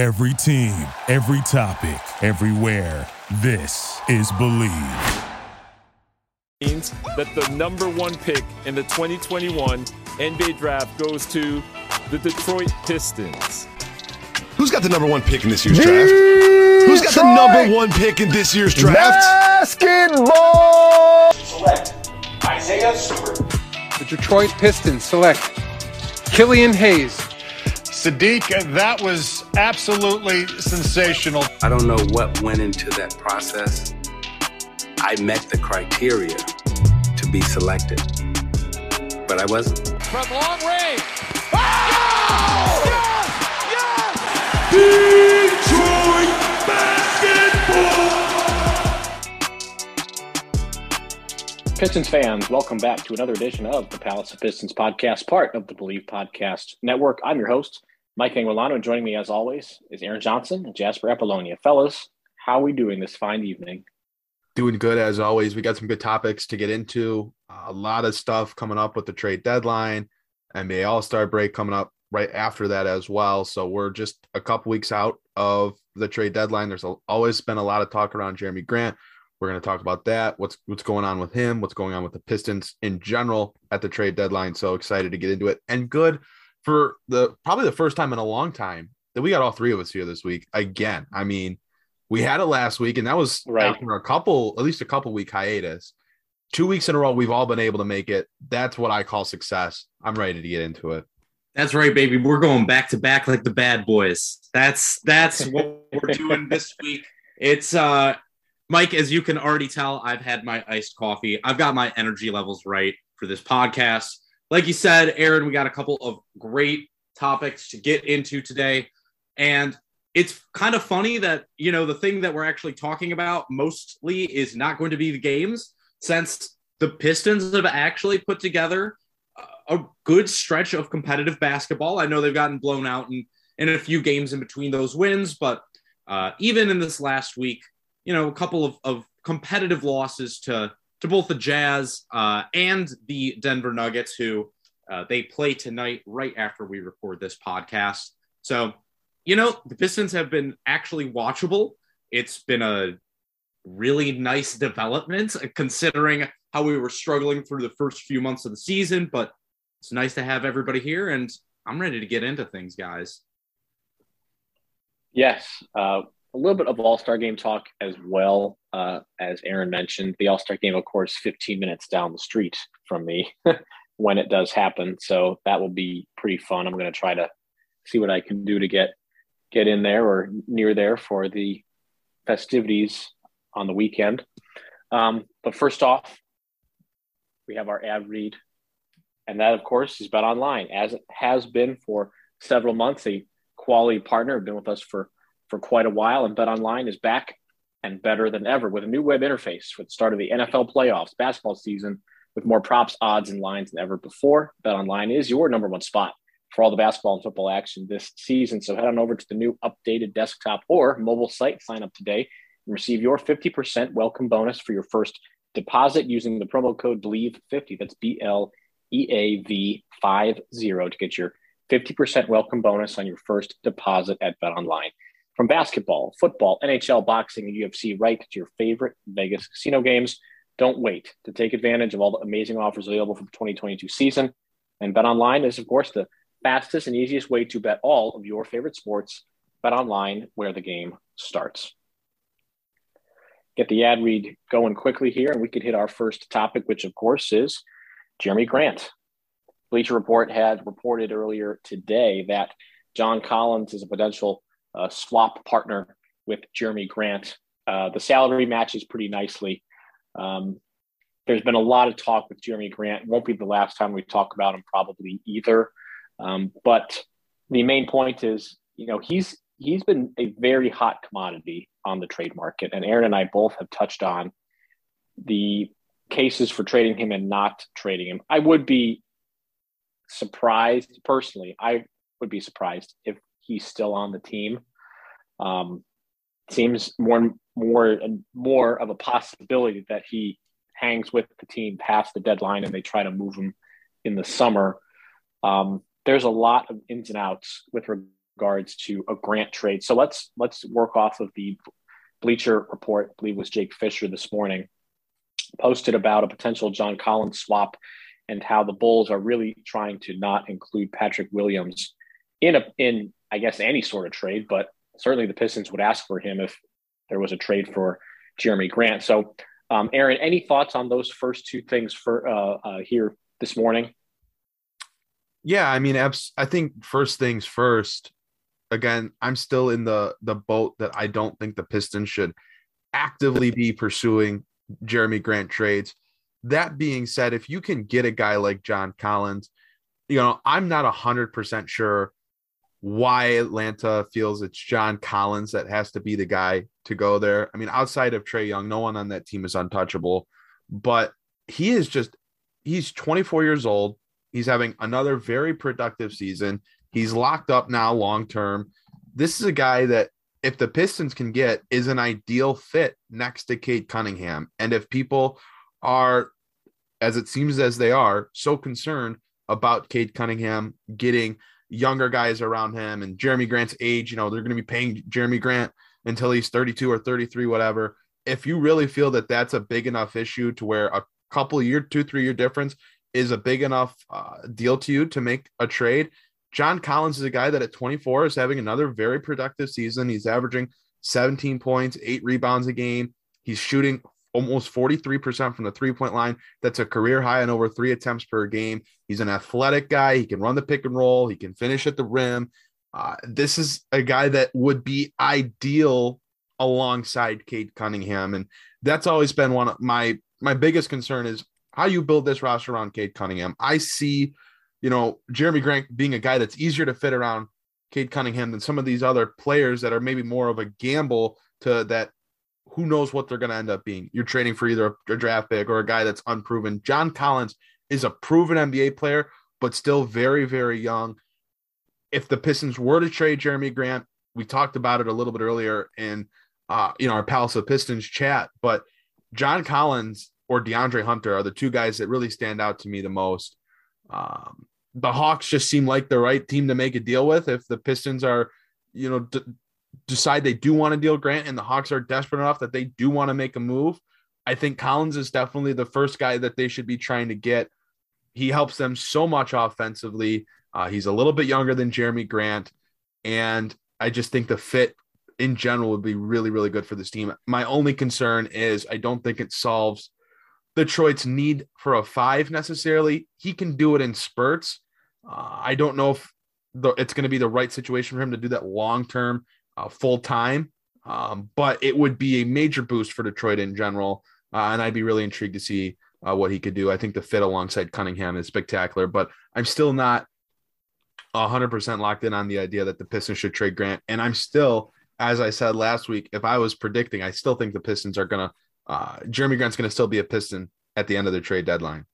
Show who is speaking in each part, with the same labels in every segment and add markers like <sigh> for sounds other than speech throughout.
Speaker 1: Every team, every topic, everywhere. This is Bleav.
Speaker 2: Means that the number one pick in the 2021 NBA draft goes to the Detroit Pistons.
Speaker 3: Who's got the number one pick in this year's draft? Who's got the number one pick in this year's draft?
Speaker 4: Basketball.
Speaker 5: Select Isaiah Stewart.
Speaker 6: The Detroit Pistons select Killian Hayes.
Speaker 7: Sadiq, that was absolutely sensational.
Speaker 8: I don't know what went into that process. I met the criteria to be selected, but I wasn't.
Speaker 9: From long range. Oh! Yes!
Speaker 1: Detroit basketball.
Speaker 10: Pistons fans, welcome back to another edition of the Palace of Pistons podcast, part of the Bleav Podcast Network. I'm your host, Mike Anguilano, joining me as always is Aaron Johnson and Jasper Apollonia. Fellas, how are we doing this fine evening?
Speaker 11: doing good as always. We got some good topics to get into. A lot of stuff coming up with the trade deadline, NBA All Star break coming up right after that as well. So we're just a couple weeks out of the trade deadline. There's always been a lot of talk around Jerami Grant. We're going to talk about that. What's what's going on with him? What's going on with the Pistons in general at the trade deadline? So excited to get into it and good for the probably the first time in a long time that we got all three of us here this week again. I mean we had it last week, and that was right. after a couple, at least a couple week hiatus. Two weeks in a row, we've all been able to make it. That's what I call success. I'm ready to get into it.
Speaker 12: That's right, baby. We're going back to back like the bad boys. That's that's <laughs> what we're doing this week. It's uh Mike, as you can already tell, I've had my iced coffee. I've got my energy levels right for this podcast. Like you said, Aaron, we got a couple of great topics to get into today. And it's kind of funny that you know the thing that we're actually talking about mostly is not going to be the games since the pistons have actually put together a good stretch of competitive basketball i know they've gotten blown out in, in a few games in between those wins but uh, even in this last week you know a couple of, of competitive losses to to both the jazz uh, and the denver nuggets who uh, they play tonight right after we record this podcast so you know, the Pistons have been actually watchable. It's been a really nice development <laughs> considering how we were struggling through the first few months of the season, but it's nice to have everybody here and I'm ready to get into things, guys.
Speaker 10: Yes, uh, a little bit of All Star game talk as well. Uh, as Aaron mentioned, the All Star game, of course, 15 minutes down the street from me <laughs> when it does happen. So that will be pretty fun. I'm going to try to see what I can do to get get in there or near there for the festivities on the weekend. Um, but first off, we have our ad read. And that, of course, is Bet Online, as it has been for several months, a quality partner, have been with us for, for quite a while. And Bet Online is back and better than ever with a new web interface for the start of the NFL playoffs, basketball season, with more props, odds, and lines than ever before. Bet Online is your number one spot for all the basketball and football action this season. So head on over to the new updated desktop or mobile site, sign up today, and receive your 50% welcome bonus for your first deposit using the promo code BLEAV50. That's B L E A V 50 to get your 50% welcome bonus on your first deposit at Bet Online. From basketball, football, NHL, boxing, and UFC, right to your favorite Vegas casino games. Don't wait to take advantage of all the amazing offers available for the 2022 season. And Bet Online is, of course, the fastest and easiest way to bet all of your favorite sports. Bet online where the game starts. Get the ad read going quickly here, and we could hit our first topic, which of course is Jerami Grant. Bleacher Report had reported earlier today that John Collins is a potential uh, swap partner with Jerami Grant. Uh, the salary matches pretty nicely. Um, there's been a lot of talk with Jerami Grant. Won't be the last time we talk about him, probably either. Um, but the main point is, you know, he's he's been a very hot commodity on the trade market, and Aaron and I both have touched on the cases for trading him and not trading him. I would be surprised personally. I would be surprised if he's still on the team. Um, seems more and more and more of a possibility that he hangs with the team past the deadline and they try to move him in the summer. Um, there's a lot of ins and outs with regards to a Grant trade. So let's let's work off of the Bleacher report. I believe was Jake Fisher this morning posted about a potential John Collins swap and how the Bulls are really trying to not include Patrick Williams in a in I guess any sort of trade, but certainly the Pistons would ask for him if there was a trade for Jerami Grant. So, um, Aaron, any thoughts on those first two things for uh, uh, here this morning?
Speaker 11: Yeah, I mean, I think first things first. Again, I'm still in the the boat that I don't think the Pistons should actively be pursuing Jerami Grant trades. That being said, if you can get a guy like John Collins, you know, I'm not 100% sure why Atlanta feels it's John Collins that has to be the guy to go there. I mean, outside of Trae Young, no one on that team is untouchable, but he is just, he's 24 years old. He's having another very productive season. He's locked up now long term. This is a guy that if the Pistons can get is an ideal fit next to Cade Cunningham. And if people are, as it seems as they are, so concerned about Cade Cunningham getting younger guys around him and Jerami Grant's age, you know, they're going to be paying Jerami Grant until he's 32 or 33, whatever. If you really feel that that's a big enough issue to where a couple year, two, three year difference is a big enough uh, deal to you to make a trade, John Collins is a guy that at 24 is having another very productive season. He's averaging 17 points, eight rebounds a game. He's shooting almost 43% from the three point line. That's a career high in over three attempts per game. He's an athletic guy. He can run the pick and roll, he can finish at the rim. Uh, this is a guy that would be ideal alongside Cade Cunningham. And that's always been one of my my biggest concern is how you build this roster around Cade Cunningham. I see you know, Jerami Grant being a guy that's easier to fit around Cade Cunningham than some of these other players that are maybe more of a gamble to that who knows what they're going to end up being. You're trading for either a draft pick or a guy that's unproven. John Collins is a proven NBA player, but still very, very young. If the Pistons were to trade Jerami Grant, we talked about it a little bit earlier in uh, you know our Palace of Pistons chat, but John Collins or DeAndre Hunter are the two guys that really stand out to me the most. Um, the Hawks just seem like the right team to make a deal with. If the Pistons are, you know, d- decide they do want to deal Grant and the Hawks are desperate enough that they do want to make a move, I think Collins is definitely the first guy that they should be trying to get. He helps them so much offensively. Uh, he's a little bit younger than Jerami Grant. And I just think the fit in general would be really, really good for this team. My only concern is I don't think it solves Detroit's need for a five necessarily. He can do it in spurts. Uh, I don't know if the, it's going to be the right situation for him to do that long term, uh, full time. Um, but it would be a major boost for Detroit in general. Uh, and I'd be really intrigued to see uh, what he could do. I think the fit alongside Cunningham is spectacular, but I'm still not 100% locked in on the idea that the Pistons should trade Grant. And I'm still, as I said last week, if I was predicting, I still think the Pistons are going to uh, Jerami Grant's going to still be a Piston at the end of the trade deadline.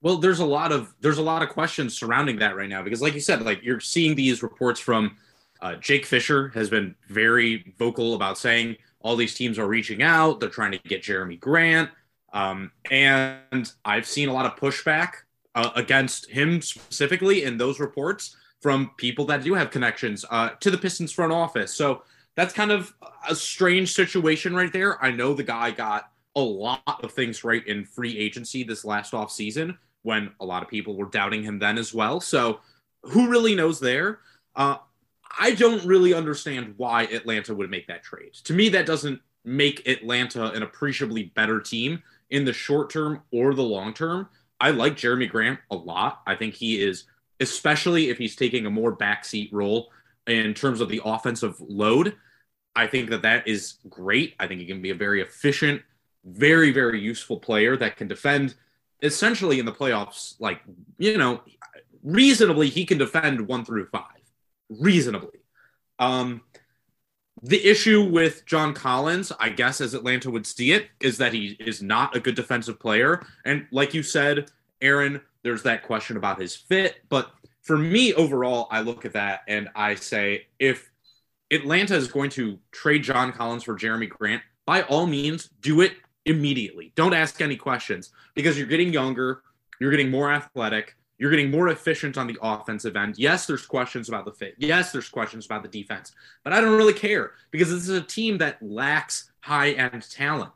Speaker 12: Well, there's a lot of there's a lot of questions surrounding that right now because, like you said, like you're seeing these reports from uh, Jake Fisher has been very vocal about saying all these teams are reaching out, they're trying to get Jerami Grant, um, and I've seen a lot of pushback uh, against him specifically in those reports from people that do have connections uh, to the Pistons front office. So that's kind of a strange situation right there. I know the guy got a lot of things right in free agency this last off season when a lot of people were doubting him then as well. So who really knows there? Uh, I don't really understand why Atlanta would make that trade. To me, that doesn't make Atlanta an appreciably better team in the short term or the long term. I like Jerami Grant a lot. I think he is, especially if he's taking a more backseat role in terms of the offensive load. I think that that is great. I think he can be a very efficient, very, very useful player that can defend essentially in the playoffs, like, you know, reasonably, he can defend one through five. Reasonably. Um, the issue with John Collins, I guess, as Atlanta would see it, is that he is not a good defensive player. And like you said, Aaron, there's that question about his fit. But for me, overall, I look at that and I say, if Atlanta is going to trade John Collins for Jerami Grant, by all means, do it immediately. Don't ask any questions because you're getting younger, you're getting more athletic, You're getting more efficient on the offensive end. Yes, there's questions about the fit. Yes, there's questions about the defense, but I don't really care because this is a team that lacks high end talent,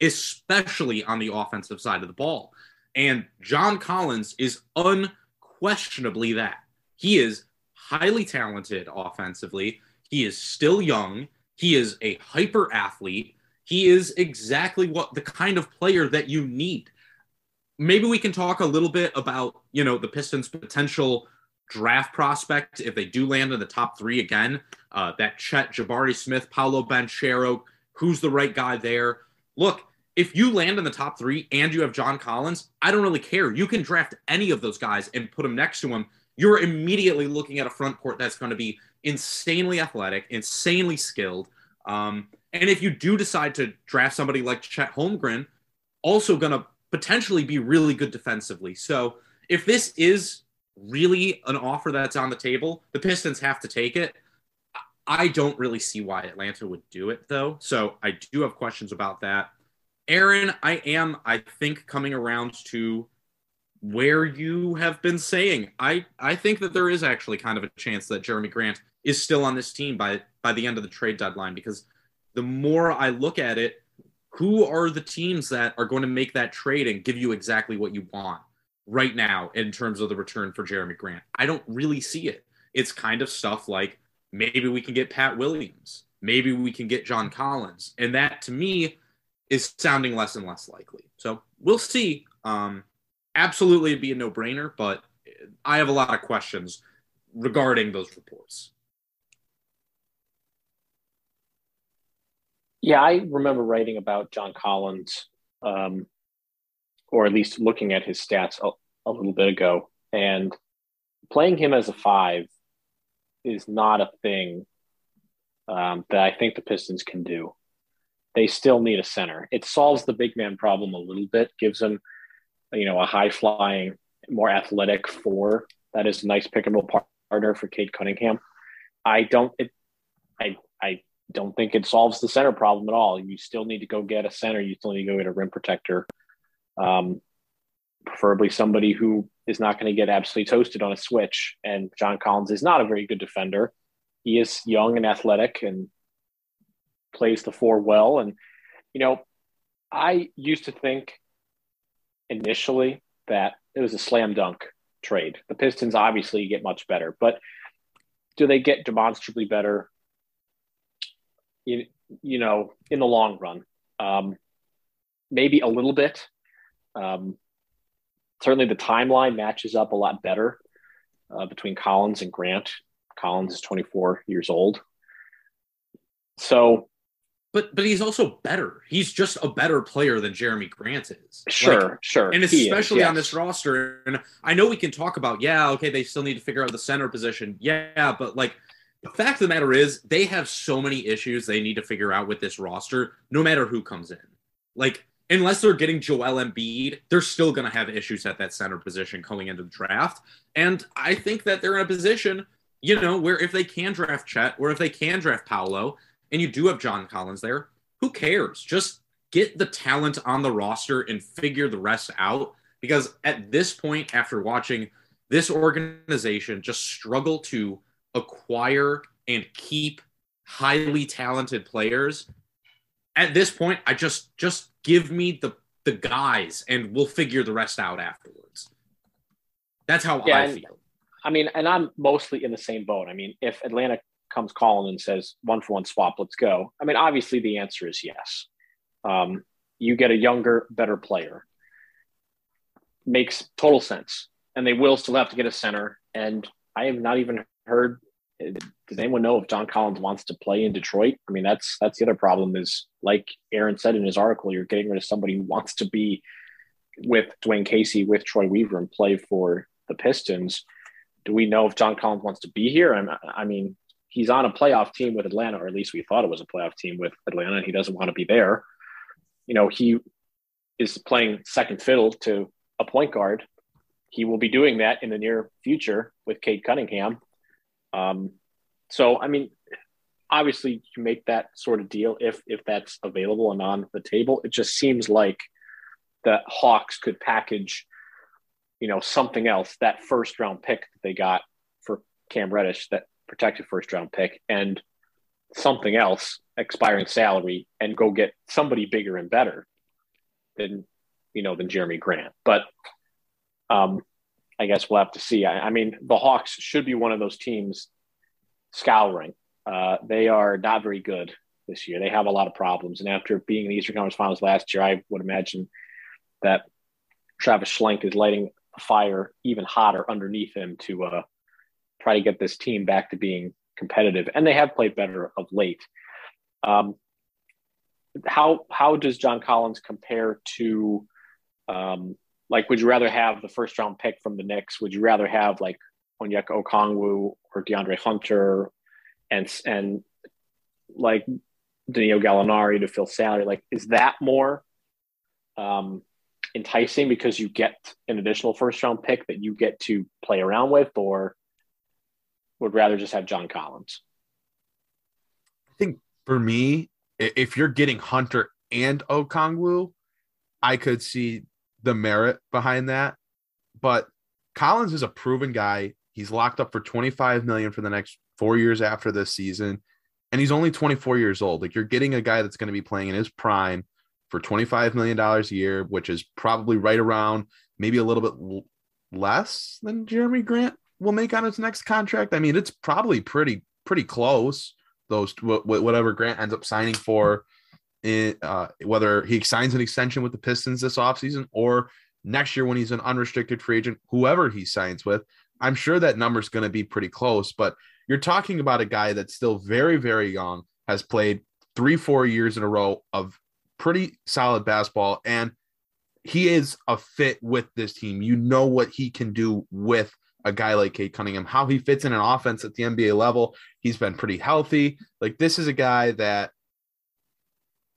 Speaker 12: especially on the offensive side of the ball. And John Collins is unquestionably that. He is highly talented offensively. He is still young. He is a hyper athlete. He is exactly what the kind of player that you need. Maybe we can talk a little bit about, you know, the Pistons' potential draft prospect if they do land in the top three again. Uh, that Chet, Jabari Smith, Paolo Banchero, who's the right guy there? Look, if you land in the top three and you have John Collins, I don't really care. You can draft any of those guys and put them next to him. You're immediately looking at a front court that's going to be insanely athletic, insanely skilled. Um, and if you do decide to draft somebody like Chet Holmgren, also going to potentially be really good defensively. So if this is really an offer that's on the table, the Pistons have to take it. I don't really see why Atlanta would do it though. So I do have questions about that. Aaron, I am, I think, coming around to where you have been saying. I, I think that there is actually kind of a chance that Jerami Grant is still on this team by by the end of the trade deadline because the more I look at it, who are the teams that are going to make that trade and give you exactly what you want right now in terms of the return for Jerami Grant? I don't really see it. It's kind of stuff like maybe we can get Pat Williams, maybe we can get John Collins, and that to me is sounding less and less likely. So we'll see. Um, absolutely, it'd be a no brainer, but I have a lot of questions regarding those reports.
Speaker 10: Yeah, I remember writing about John Collins, um, or at least looking at his stats a, a little bit ago, and playing him as a five is not a thing um, that I think the Pistons can do. They still need a center. It solves the big man problem a little bit, gives them, you know, a high flying, more athletic four. That is a nice pick and roll partner for Cade Cunningham. I don't. It, I I don't think it solves the center problem at all. You still need to go get a center. You still need to go get a rim protector. Um, preferably somebody who is not going to get absolutely toasted on a switch. And John Collins is not a very good defender. He is young and athletic and plays the four well. And, you know, I used to think initially that it was a slam dunk trade. The Pistons obviously get much better, but do they get demonstrably better you, you know, in the long run. Um, maybe a little bit. Um, certainly the timeline matches up a lot better uh, between Collins and Grant. Collins is 24 years old. So,
Speaker 12: but but he's also better. He's just a better player than Jerami Grant is.
Speaker 10: Sure,
Speaker 12: like,
Speaker 10: sure.
Speaker 12: And especially is, yes. on this roster. And I know we can talk about, yeah, okay, they still need to figure out the center position. Yeah, but like the fact of the matter is, they have so many issues they need to figure out with this roster, no matter who comes in. Like, unless they're getting Joel Embiid, they're still going to have issues at that center position coming into the draft. And I think that they're in a position, you know, where if they can draft Chet or if they can draft Paolo, and you do have John Collins there, who cares? Just get the talent on the roster and figure the rest out. Because at this point, after watching this organization just struggle to acquire and keep highly talented players at this point i just just give me the the guys and we'll figure the rest out afterwards. That's how yeah, i
Speaker 10: and,
Speaker 12: feel.
Speaker 10: I mean and i'm mostly in the same boat. I mean if atlanta comes calling and says one for one swap let's go. I mean obviously the answer is yes. Um, you get a younger better player. Makes total sense. And they will still have to get a center. And i have not even heard. Does anyone know if John Collins wants to play in Detroit? I mean, that's that's the other problem. Is like Aaron said in his article, you're getting rid of somebody who wants to be with Dwane Casey, with Troy Weaver, and play for the Pistons. Do we know if John Collins wants to be here? I, I mean, he's on a playoff team with Atlanta, or at least we thought it was a playoff team with Atlanta, and he doesn't want to be there. You know, he is playing second fiddle to a point guard. He will be doing that in the near future with Cade Cunningham. Um, so, I mean, obviously, you make that sort of deal if if that's available and on the table. It just seems like the Hawks could package you know, something else, that first round pick that they got for Cam Reddish, that protected first round pick, and something else, expiring salary, and go get somebody bigger and better than, you know, than Jerami Grant. But um, I guess we'll have to see. I, I mean, the Hawks should be one of those teams scouring. Uh, they are not very good this year. They have a lot of problems. And after being in the Eastern Conference Finals last year, I would imagine that Travis Schlenk is lighting a fire even hotter underneath him to uh, try to get this team back to being competitive. And they have played better of late. Um, how how does John Collins compare to um, like would you rather have the first round pick from the Knicks? Would you rather have like Onyeka Okongwu or DeAndre Hunter and and like Danilo Gallinari to fill salary? Like, is that more um, enticing because you get an additional first round pick that you get to play around with, or would rather just have John Collins?
Speaker 11: I think for me, if you're getting Hunter and Okongwu, I could see the merit behind that. But Collins is a proven guy. He's locked up for 25 million for the next four years after this season. And he's only 24 years old. Like you're getting a guy that's going to be playing in his prime for $25 million a year, which is probably right around maybe a little bit less than Jerami Grant will make on his next contract. I mean, it's probably pretty, pretty close. Those whatever Grant ends up signing for, in, uh, whether he signs an extension with the Pistons this offseason or next year when he's an unrestricted free agent, whoever he signs with, I'm sure that number's going to be pretty close. But you're talking about a guy that's still very, very young, has played three, four years in a row of pretty solid basketball, and he is a fit with this team. You know what he can do with a guy like Cade Cunningham, how he fits in an offense at the NBA level. He's been pretty healthy. Like this is a guy that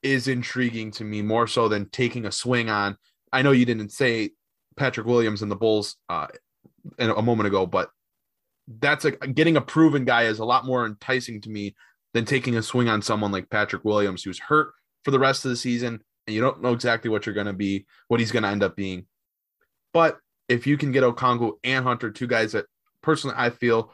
Speaker 11: is intriguing to me more so than taking a swing on. I know you didn't say Patrick Williams and the Bulls uh, a moment ago, but that's a getting a proven guy is a lot more enticing to me than taking a swing on someone like Patrick Williams who's hurt for the rest of the season and you don't know exactly what you're going to be, what he's going to end up being. But if you can get Okongwu and Hunter, two guys that personally I feel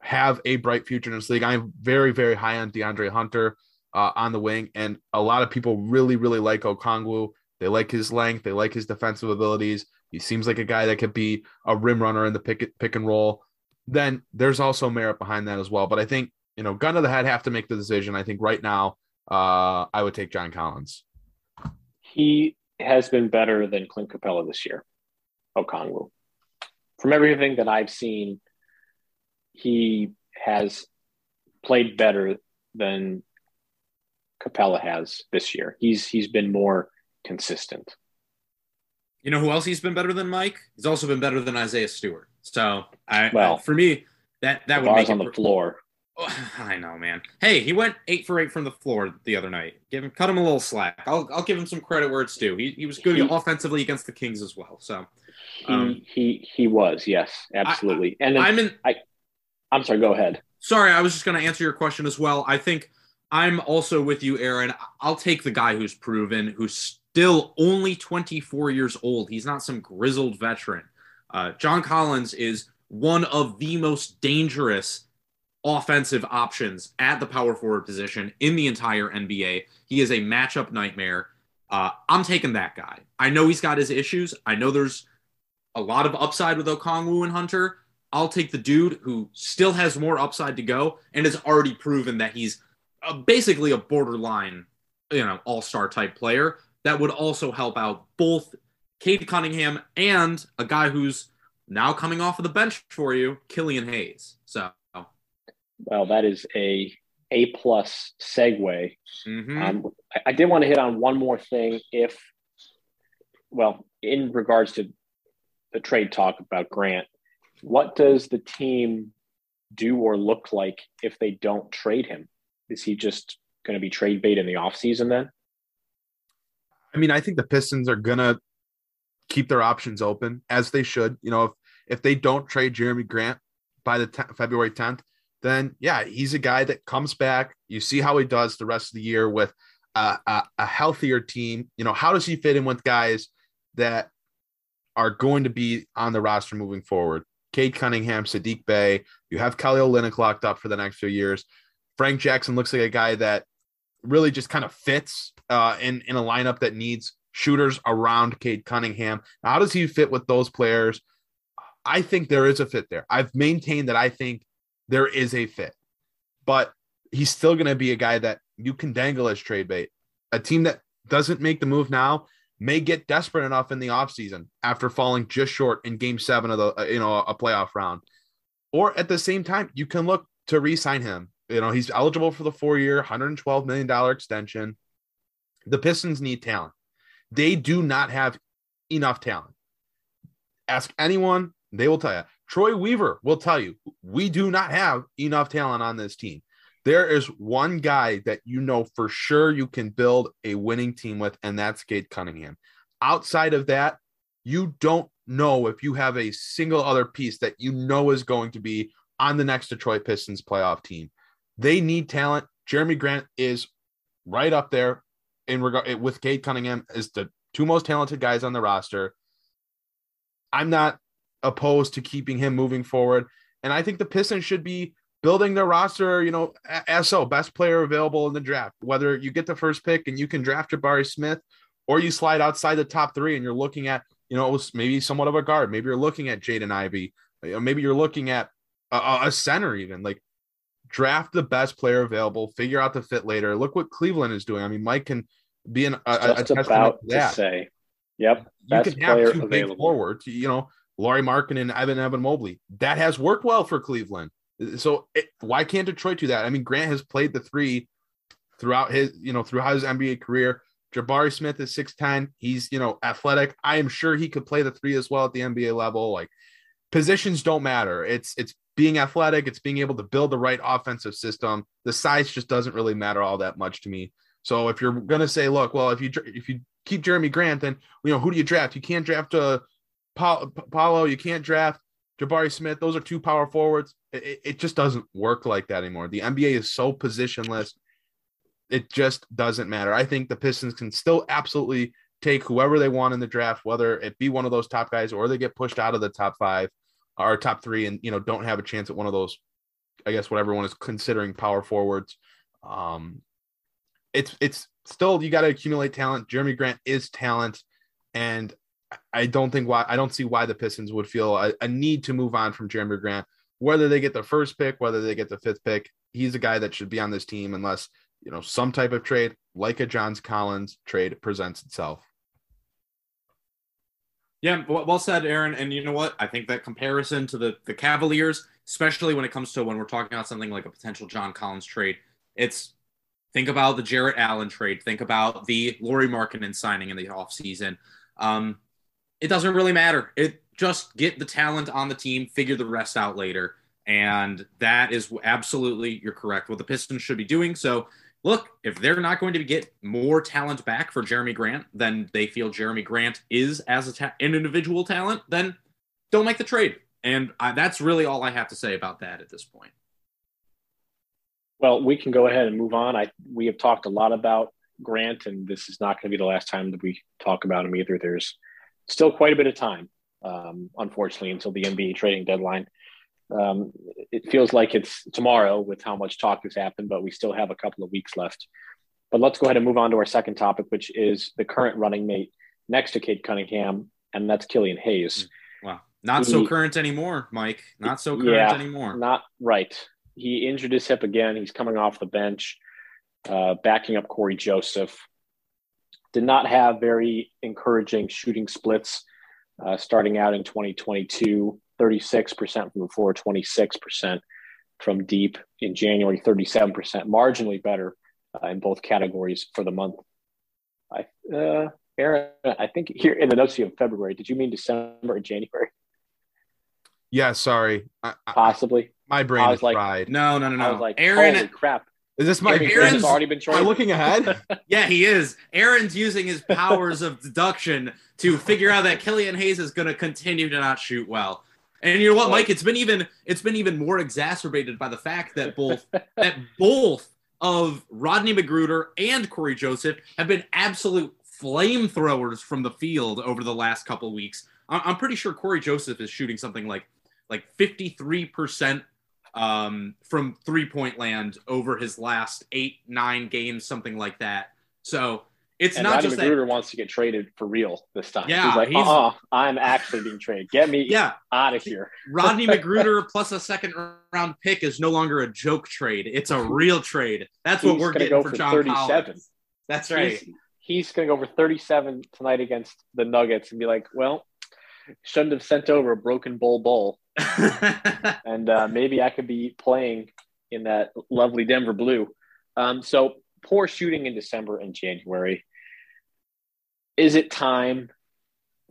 Speaker 11: have a bright future in this league. I'm very, very high on DeAndre Hunter uh, on the wing, and a lot of people really, really like Okongwu. They like his length, they like his defensive abilities. He seems like a guy that could be a rim runner in the pick pick and roll. Then there's also merit behind that as well. But I think you know, gun to the head, have to make the decision. I think right now, uh, I would take John Collins.
Speaker 10: He has been better than Clint Capela this year, Okongwu. From everything that I've seen, he has played better than Capela has this year. He's he's been more consistent.
Speaker 12: You know who else he's been better than Mike? He's also been better than Isaiah Stewart. So I
Speaker 10: well
Speaker 12: for me that that would make
Speaker 10: on the floor.
Speaker 12: Oh, <laughs> I know, man. Hey, he went eight for eight from the floor the other night. Give him, cut him a little slack. I'll, I'll give him some credit where it's due. He, he was good he, offensively against the Kings as well. So
Speaker 10: um, he, he he was yes, absolutely.
Speaker 12: I,
Speaker 10: and then
Speaker 12: I'm in.
Speaker 10: I, I'm sorry. Go ahead.
Speaker 12: Sorry, I was just going to answer your question as well. I think I'm also with you, Aaron. I'll take the guy who's proven, who's still only 24 years old. He's not some grizzled veteran. Uh, John Collins is one of the most dangerous offensive options at the power forward position in the entire NBA. He is a matchup nightmare. Uh, I'm taking that guy. I know he's got his issues. I know there's a lot of upside with Okongwu and Hunter. I'll take the dude who still has more upside to go and has already proven that he's a, basically a borderline, you know, all star type player that would also help out both Cade Cunningham and a guy who's now coming off of the bench for you, Killian Hayes. So
Speaker 10: well, that is a A plus segue.
Speaker 12: Mm-hmm.
Speaker 10: Um, I, I did want to hit on one more thing. If, well, in regards to the trade talk about Grant, what does the team do or look like if they don't trade him? Is he just going to be trade bait in the offseason then?
Speaker 11: I mean, I think the Pistons are going to keep their options open as they should. You know, if if they don't trade Jerami Grant by the t- February 10th, then yeah, he's a guy that comes back. You see how he does the rest of the year with a, a, a healthier team. You know, how does he fit in with guys that are going to be on the roster moving forward. Cade Cunningham, Saddiq Bey. You have Kelly Olynyk locked up for the next few years. Frank Jackson looks like a guy that really just kind of fits uh, in in a lineup that needs shooters around Cade Cunningham. How does he fit with those players? I think there is a fit there. I've maintained that I think there is a fit, but he's still going to be a guy that you can dangle as trade bait. A team that doesn't make the move now may get desperate enough in the offseason after falling just short in game seven of the uh, you know a playoff round or at the same time you can look to re-sign him you know he's eligible for the four-year 112 million dollar extension. The pistons need talent. They do not have enough talent. Ask anyone they will tell you troy weaver will tell you we do not have enough talent on this team. There is one guy that you know for sure you can build a winning team with, and that's Cade Cunningham. Outside of that, you don't know if you have a single other piece that you know is going to be on the next Detroit Pistons playoff team. They need talent. Jerami Grant is right up there in regard eh, with Cade Cunningham as the two most talented guys on the roster. I'm not opposed to keeping him moving forward. And I think the Pistons should be building their roster, you know, SO, best player available in the draft. Whether you get the first pick and you can draft Jabari Smith, or you slide outside the top three and you're looking at, you know, maybe somewhat of a guard. Maybe you're looking at Jaden Ivey. Maybe you're looking at a, a center, even like draft the best player available, figure out the fit later. Look what Cleveland is doing. I mean, Mike can be an, a,
Speaker 10: just a about to, say, yep,
Speaker 11: you can have two available. big forwards. You know, Lauri Markkanen and Evan Evan Mobley. That has worked well for Cleveland. So it, why can't Detroit do that? I mean, Grant has played the three throughout his, you know, throughout his NBA career. Jabari Smith is 6'10. He's, you know, athletic. I am sure he could play the three as well at the NBA level. Like positions don't matter. It's it's being athletic, it's being able to build the right offensive system. The size just doesn't really matter all that much to me. So if you're gonna say, look, well, if you if you keep Jerami Grant, then you know who do you draft? You can't draft a uh, Paolo. You can't draft Jabari Smith, those are two power forwards. It, it, just doesn't work like that anymore. The NBA is so positionless. It just doesn't matter. I think the Pistons can still absolutely take whoever they want in the draft, whether it be one of those top guys or they get pushed out of the top five or top three and, you know, don't have a chance at one of those, I guess, what everyone is considering power forwards. Um, it's, it's still, you got to accumulate talent. Jerami Grant is talent. And I don't think why I don't see why the Pistons would feel a, a, need to move on from Jerami Grant. Whether they get the first pick, whether they get the fifth pick, he's a guy that should be on this team unless you know some type of trade like a Johns Collins trade presents itself.
Speaker 12: Yeah, well said, Aaron. And you know what? I think that comparison to the the Cavaliers, especially when it comes to when we're talking about something like a potential John Collins trade, it's think about the Jarrett Allen trade, think about the Lauri Markkanen signing in the offseason. Um, it doesn't really matter. It just get the talent on the team, figure the rest out later. And that is absolutely, you're correct, what the Pistons should be doing. So, look, if they're not going to get more talent back for Jerami Grant than they feel Jerami Grant is as a ta- an individual talent, then don't make the trade. And I, that's really all I have to say about that at this point.
Speaker 10: Well, we can go ahead and move on. I we have talked a lot about Grant, and this is not going to be the last time that we talk about him either. There's still quite a bit of time, um, unfortunately, until the NBA trading deadline. Um, it feels like it's tomorrow with how much talk has happened, but we still have a couple of weeks left. But let's go ahead and move on to our second topic, which is the current running mate next to Cade Cunningham, and that's Killian Hayes.
Speaker 12: Mm, wow. Not he, so current anymore, Mike. Not so current yeah, anymore.
Speaker 10: Not right. He injured his hip again. He's coming off the bench, uh, backing up Cory Joseph did not have very encouraging shooting splits uh, starting out in 2022 36% from the floor 26% from deep. In january 37% marginally better uh, in both categories for the month. I, uh, aaron i think here in the notes you have february. Did you mean december or january?
Speaker 11: Yeah sorry. I,
Speaker 10: possibly.
Speaker 11: my brain is like, fried.
Speaker 12: No no no no.
Speaker 10: I was like aaron holy crap.
Speaker 11: Is this my
Speaker 10: Aaron's already been
Speaker 11: trying? Am I looking ahead? <laughs>
Speaker 12: yeah, he is. Aaron's using his powers of deduction to figure out that Killian Hayes is going to continue to not shoot well. And you know what, Mike? It's been even it's been even more exacerbated by the fact that both that both of Rodney McGruder and Cory Joseph have been absolute flamethrowers from the field over the last couple weeks. I'm pretty sure Cory Joseph is shooting something like like 53 percent um, from three point land over his last eight nine games, something like that. So it's
Speaker 10: and
Speaker 12: not
Speaker 10: Rodney
Speaker 12: just
Speaker 10: McGruder
Speaker 12: that.
Speaker 10: wants to get traded for real this time.
Speaker 12: Yeah,
Speaker 10: he's like,
Speaker 12: he's-
Speaker 10: uh, I'm actually being traded. Get me
Speaker 12: Yeah,
Speaker 10: out of here.
Speaker 12: Rodney <laughs> McGruder plus a second round pick is no longer a joke trade. It's a real trade. That's what we're getting
Speaker 10: go
Speaker 12: for
Speaker 10: for
Speaker 12: John
Speaker 10: 37.
Speaker 12: Collins. That's right.
Speaker 10: He's, he's going to go over 37 tonight against the Nuggets and be like, well, shouldn't have sent over a broken bowl bowl. <laughs> and uh, maybe I could be playing in that lovely Denver blue. Um, so poor shooting in December and January. Is it time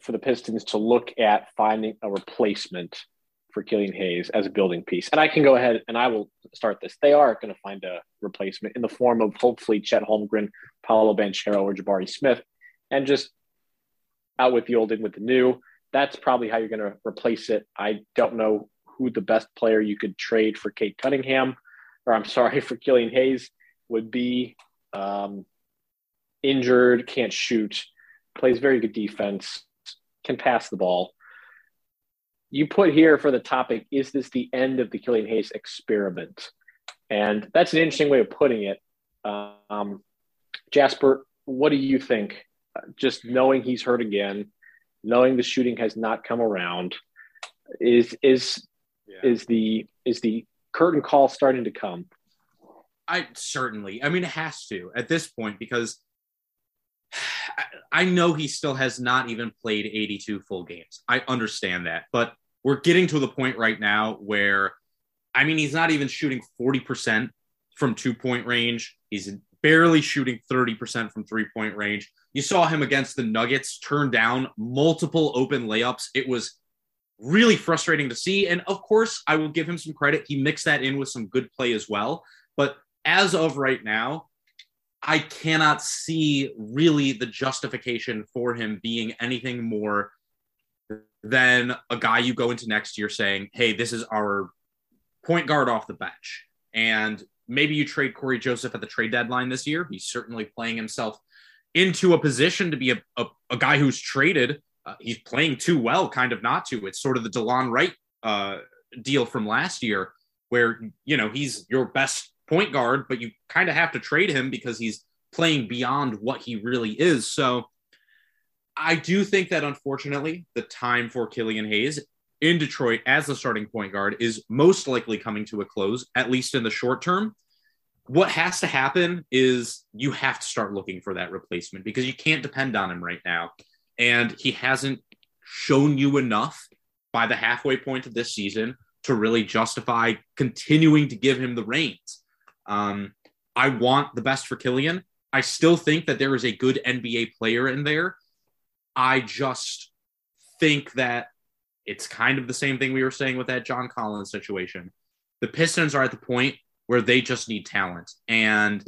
Speaker 10: for the Pistons to look at finding a replacement for Killian Hayes as a building piece? And I can go ahead and I will start this. They are going to find a replacement in the form of hopefully Chet Holmgren, Paolo Banchero, or Jabari Smith, and just out with the old, in with the new. That's probably how you're going to replace it. I don't know who the best player you could trade for Cade Cunningham, or I'm sorry, <laughs> for Killian Hayes would be. Um, injured, can't shoot, plays very good defense, can pass the ball. You put here for the topic, is this the end of the Killian Hayes experiment? And that's an interesting way of putting it. Um, Jasper, what do you think? Just knowing he's hurt again, knowing the shooting has not come around, is is is the is the curtain call starting to come?
Speaker 12: I certainly. I mean, it has to at this point because I, know he still has not even played 82 full games. I understand that, but we're getting to the point right now where, I mean, he's not even shooting 40% from two point range. He's barely shooting 30% from three point range. You saw him against the Nuggets turn down multiple open layups. It was really frustrating to see. And of course, I will give him some credit. He mixed that in with some good play as well. But as of right now, I cannot see really the justification for him being anything more than a guy you go into next year saying, hey, this is our point guard off the bench. And maybe you trade Cory Joseph at the trade deadline this year. He's certainly playing himself into a position to be a, a, a guy who's traded. Uh, he's playing too well, kind of not to. It's sort of the DeLon Wright uh, deal from last year, where, you know, he's your best point guard, but you kind of have to trade him because he's playing beyond what he really is. So I do think that unfortunately, the time for Killian Hayes in Detroit as the starting point guard is most likely coming to a close, at least in the short term. What has to happen is you have to start looking for that replacement because you can't depend on him right now. And he hasn't shown you enough by the halfway point of this season to really justify continuing to give him the reins. Um, I want the best for Killian. I still think that there is a good NBA player in there. I just think that it's kind of the same thing we were saying with that John Collins situation. The Pistons are at the point where they just need talent. And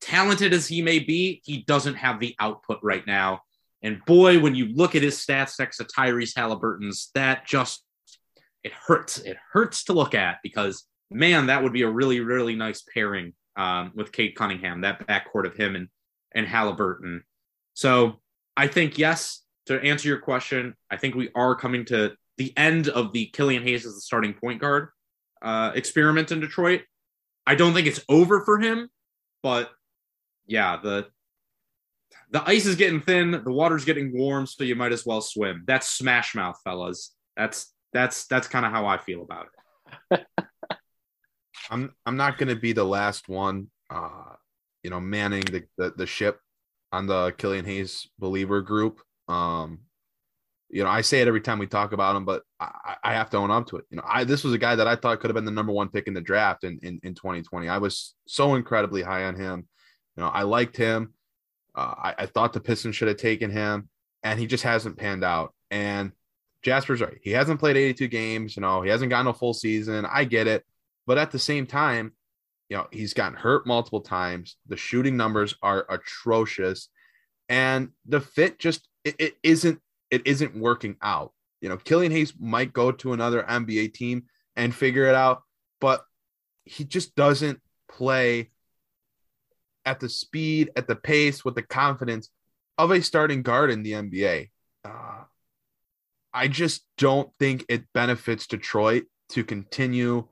Speaker 12: talented as he may be, he doesn't have the output right now. And boy, when you look at his stats next to Tyrese Halliburton's, that just it hurts. It hurts to look at because man, that would be a really, really nice pairing um, with Cade Cunningham, that backcourt of him and and Halliburton. So I think yes, to answer your question, I think we are coming to the end of the Killian Hayes as the starting point guard uh, experiment in Detroit. I don't think it's over for him, but yeah, the the ice is getting thin, the water's getting warm, so you might as well swim. That's smash mouth, fellas. That's that's that's kind of how I feel about it.
Speaker 11: I'm I'm not going to be the last one, uh, you know, manning the, the the ship on the Killian Hayes believer group. Um, you know, I say it every time we talk about him, but I, I have to own up to it. You know, I this was a guy that I thought could have been the number one pick in the draft in, in, in 2020. I was so incredibly high on him. You know, I liked him. Uh, I, I thought the Pistons should have taken him, and he just hasn't panned out. And Jasper's right. He hasn't played 82 games. You know, he hasn't gotten a full season. I get it. But at the same time, you know, he's gotten hurt multiple times. The shooting numbers are atrocious. And the fit just it, it isn't it isn't working out. You know, Killian Hayes might go to another NBA team and figure it out, but he just doesn't play at the speed, at the pace, with the confidence of a starting guard in the NBA. Uh, I just don't think it benefits Detroit to continue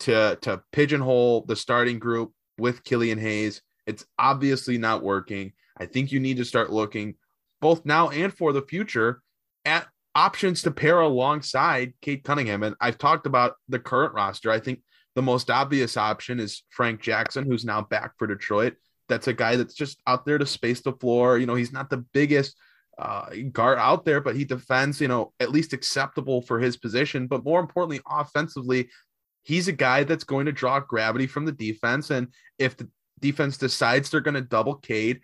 Speaker 11: to to pigeonhole the starting group with Killian Hayes. It's obviously not working. I think you need to start looking both now and for the future at options to pair alongside Cade Cunningham. And I've talked about the current roster. I think the most obvious option is Frank Jackson, who's now back for Detroit. That's a guy that's just out there to space the floor. You know, he's not the biggest uh, guard out there, but he defends, you know, at least acceptable for his position. But more importantly, offensively, he's a guy that's going to draw gravity from the defense. And if the defense decides they're going to double Cade,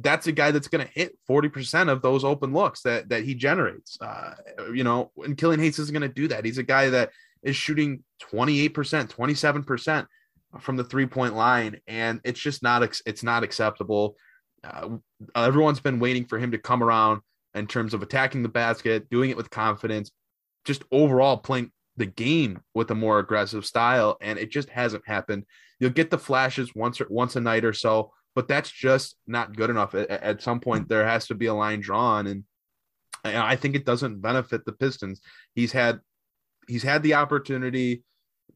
Speaker 11: that's a guy that's going to hit 40% of those open looks that that he generates. Uh, you know, and Killian Hayes isn't going to do that. He's a guy that is shooting 28%, 27% from the three point line. And it's just not, it's not acceptable. Uh, everyone's been waiting for him to come around in terms of attacking the basket, doing it with confidence, just overall playing the game with a more aggressive style. And it just hasn't happened. You'll get the flashes once or once a night or so, but that's just not good enough. At, at some point, there has to be a line drawn, and, and I think it doesn't benefit the Pistons. He's had he's had the opportunity.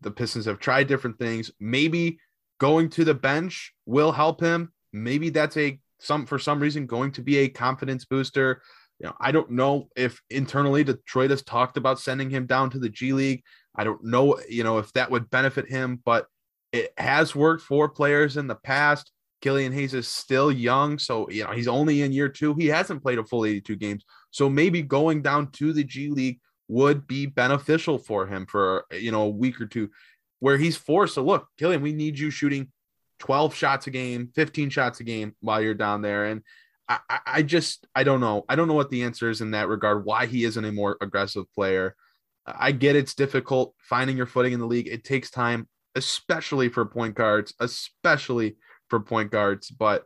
Speaker 11: The Pistons have tried different things. Maybe going to the bench will help him. Maybe that's a some for some reason going to be a confidence booster. You know, I don't know if internally Detroit has talked about sending him down to the G League. I don't know, you know, if that would benefit him, but it has worked for players in the past. Killian Hayes is still young, so you know he's only in year two. He hasn't played a full 82 games, so maybe going down to the G League would be beneficial for him for you know a week or two, where he's forced to look, Killian, we need you shooting 12 shots a game, 15 shots a game while you're down there, and I, I just I don't know. I don't know what the answer is in that regard. Why he isn't a more aggressive player. I get it's difficult finding your footing in the league. It takes time, especially for point guards, especially for point guards, but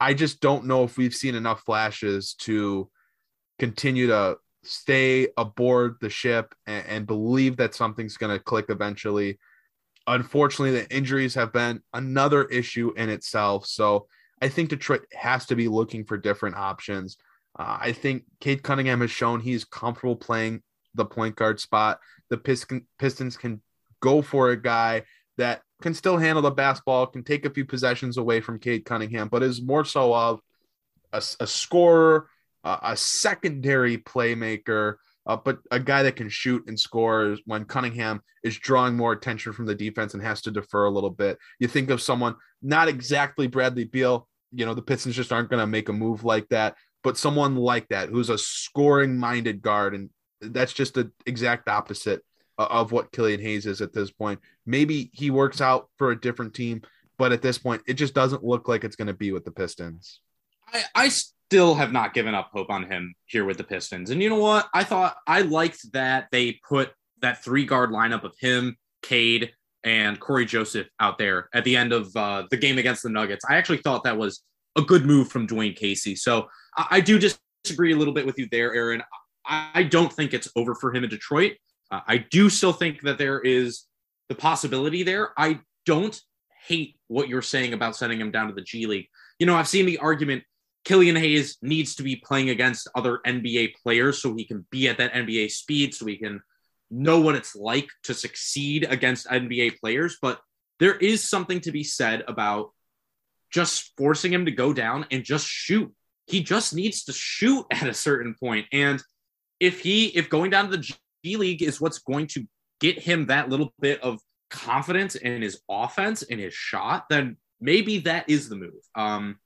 Speaker 11: I just don't know if we've seen enough flashes to continue to stay aboard the ship and, and believe that something's going to click eventually. Unfortunately, the injuries have been another issue in itself. So I think Detroit has to be looking for different options. Uh, I think Cade Cunningham has shown he's comfortable playing the point guard spot. The Pistons can go for a guy that can still handle the basketball, can take a few possessions away from Cade Cunningham, but is more so of a, a scorer, uh, a secondary playmaker, uh, but a guy that can shoot and score when Cunningham is drawing more attention from the defense and has to defer a little bit. You think of someone not exactly Bradley Beal, you know, the Pistons just aren't going to make a move like that, but someone like that who's a scoring minded guard. And that's just the exact opposite of what Killian Hayes is at this point. Maybe he works out for a different team, but at this point, it just doesn't look like it's going to be with the Pistons.
Speaker 12: I, I still have not given up hope on him here with the Pistons. And you know what? I thought I liked that they put that three guard lineup of him, Cade, and Cory Joseph out there at the end of uh, the game against the Nuggets. I actually thought that was a good move from Dwane Casey. So I, I do disagree a little bit with you there, Aaron. I, I don't think it's over for him in Detroit. Uh, I do still think that there is the possibility there. I don't hate what you're saying about sending him down to the G League. You know, I've seen the argument Killian Hayes needs to be playing against other NBA players so he can be at that NBA speed, so he can know what it's like to succeed against NBA players. But there is something to be said about just forcing him to go down and just shoot. He just needs to shoot <laughs> at a certain point. And if he, if going down to the G League is what's going to get him that little bit of confidence in his offense and his shot, then maybe that is the move. Um,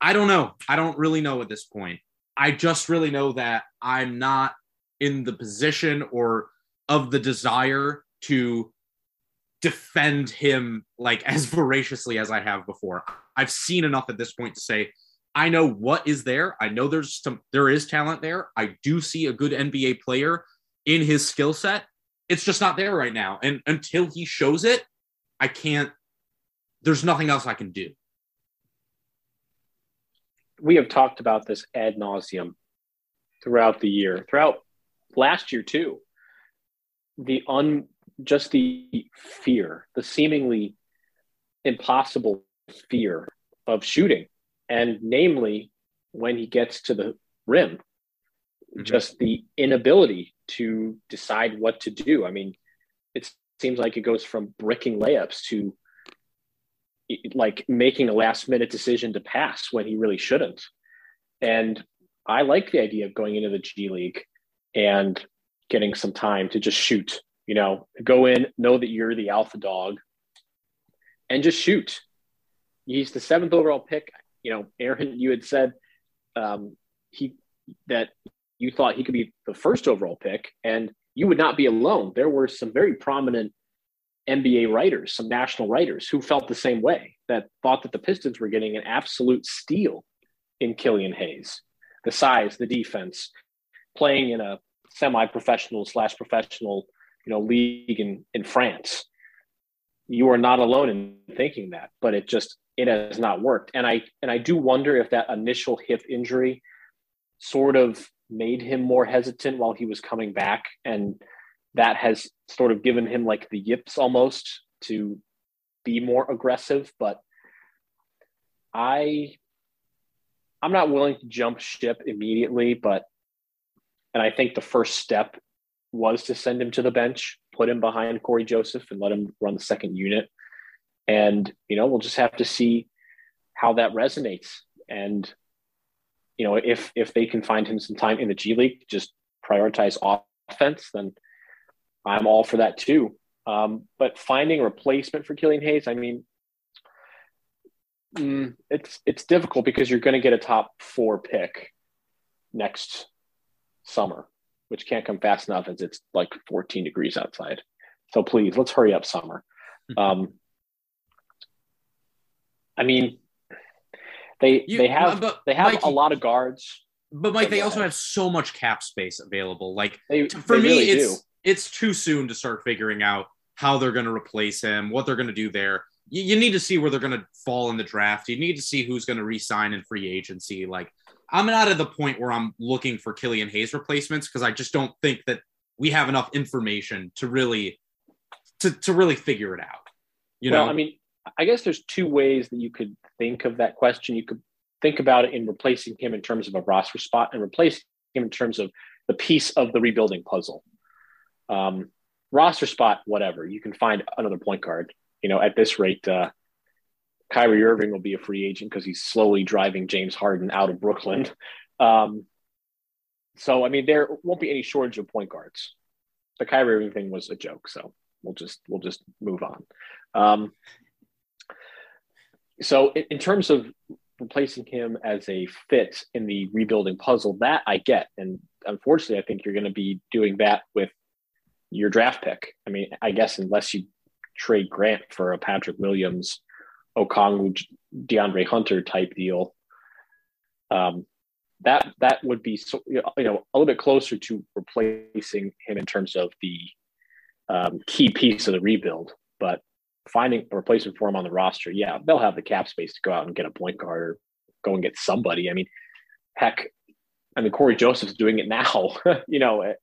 Speaker 12: I don't know. I don't really know at this point. I just really know that I'm not in the position or of the desire to defend him like as <laughs> voraciously as I have before. I've seen enough at this point to say I know what is there. I know there's some there is talent there. I do see a good NBA player in his skill set. It's just not there right now. And until he shows it, I can't there's nothing else I can do
Speaker 10: we have talked about this ad nauseum throughout the year, throughout last year too. The un just the fear, the seemingly impossible fear of shooting, and namely when he gets to the rim, mm-hmm. just the inability to decide what to do. I mean, it seems like it goes from bricking layups to like making a last minute decision to pass when he really shouldn't. And I like the idea of going into the G League and getting some time to just shoot, you know, go in, know that you're the alpha dog and just shoot. He's the seventh overall pick. You know, Aaron, you had said um, he that you thought he could be the first overall pick, and you would not be alone. There were some very prominent NBA writers, some national writers who felt the same way that thought that the Pistons were getting an absolute steal in Killian Hayes. The size, the defense, playing in a semi-professional slash professional, you know, league in, in France. You are not alone in thinking that, but it just it has not worked. And I and I do wonder if that initial hip injury sort of made him more hesitant while he was coming back and that has sort of given him like the yips almost to be more aggressive but i i'm not willing to jump ship immediately but and i think the first step was to send him to the bench put him behind Cory Joseph and let him run the second unit and you know we'll just have to see how that resonates and you know if if they can find him some time in the g league just prioritize offense then I'm all for that too. Um, but finding a replacement for Killian Hayes, I mean, mm, it's it's difficult because you're going to get a top four pick next summer, which can't come fast enough as it's like 14 degrees outside. So please, let's hurry up, summer. Mm-hmm. Um, I mean, they you, they have they have Mikey, a lot of guards.
Speaker 12: But Mike, they also have so much cap space available. Like they, for they me, really it's do it's too soon to start figuring out how they're going to replace him, what they're going to do there. You, you need to see where they're going to fall in the draft. You need to see who's going to re-sign in free agency. Like I'm not at the point where I'm looking for Killian Hayes replacements because I just don't think that we have enough information to really to, to really figure it out. You well, know,
Speaker 10: I mean, I guess there's two ways that you could think of that question. You could think about it in replacing him in terms of a roster spot and replace him in terms of the piece of the rebuilding puzzle. Um, roster spot, whatever. You can find another point guard. You know, at this rate, uh, Kyrie Irving will be a free agent because he's slowly driving James Harden out of Brooklyn. Um, so, I mean, there won't be any shortage of point guards. The Kyrie Irving thing was a joke, so we'll just we'll just move on. Um, so, in, in terms of replacing him as a fit in the rebuilding puzzle, that I get, and unfortunately, I think you're going to be doing that with your draft pick. I mean, I guess unless you trade Grant for a Patrick Williams, Okongwu, DeAndre Hunter type deal, um, that that would be so, you know a little bit closer to replacing him in terms of the um, key piece of the rebuild. But finding a replacement for him on the roster, yeah, they'll have the cap space to go out and get a point guard or go and get somebody. I mean, heck, I mean Cory Joseph's doing it now. <laughs> you know,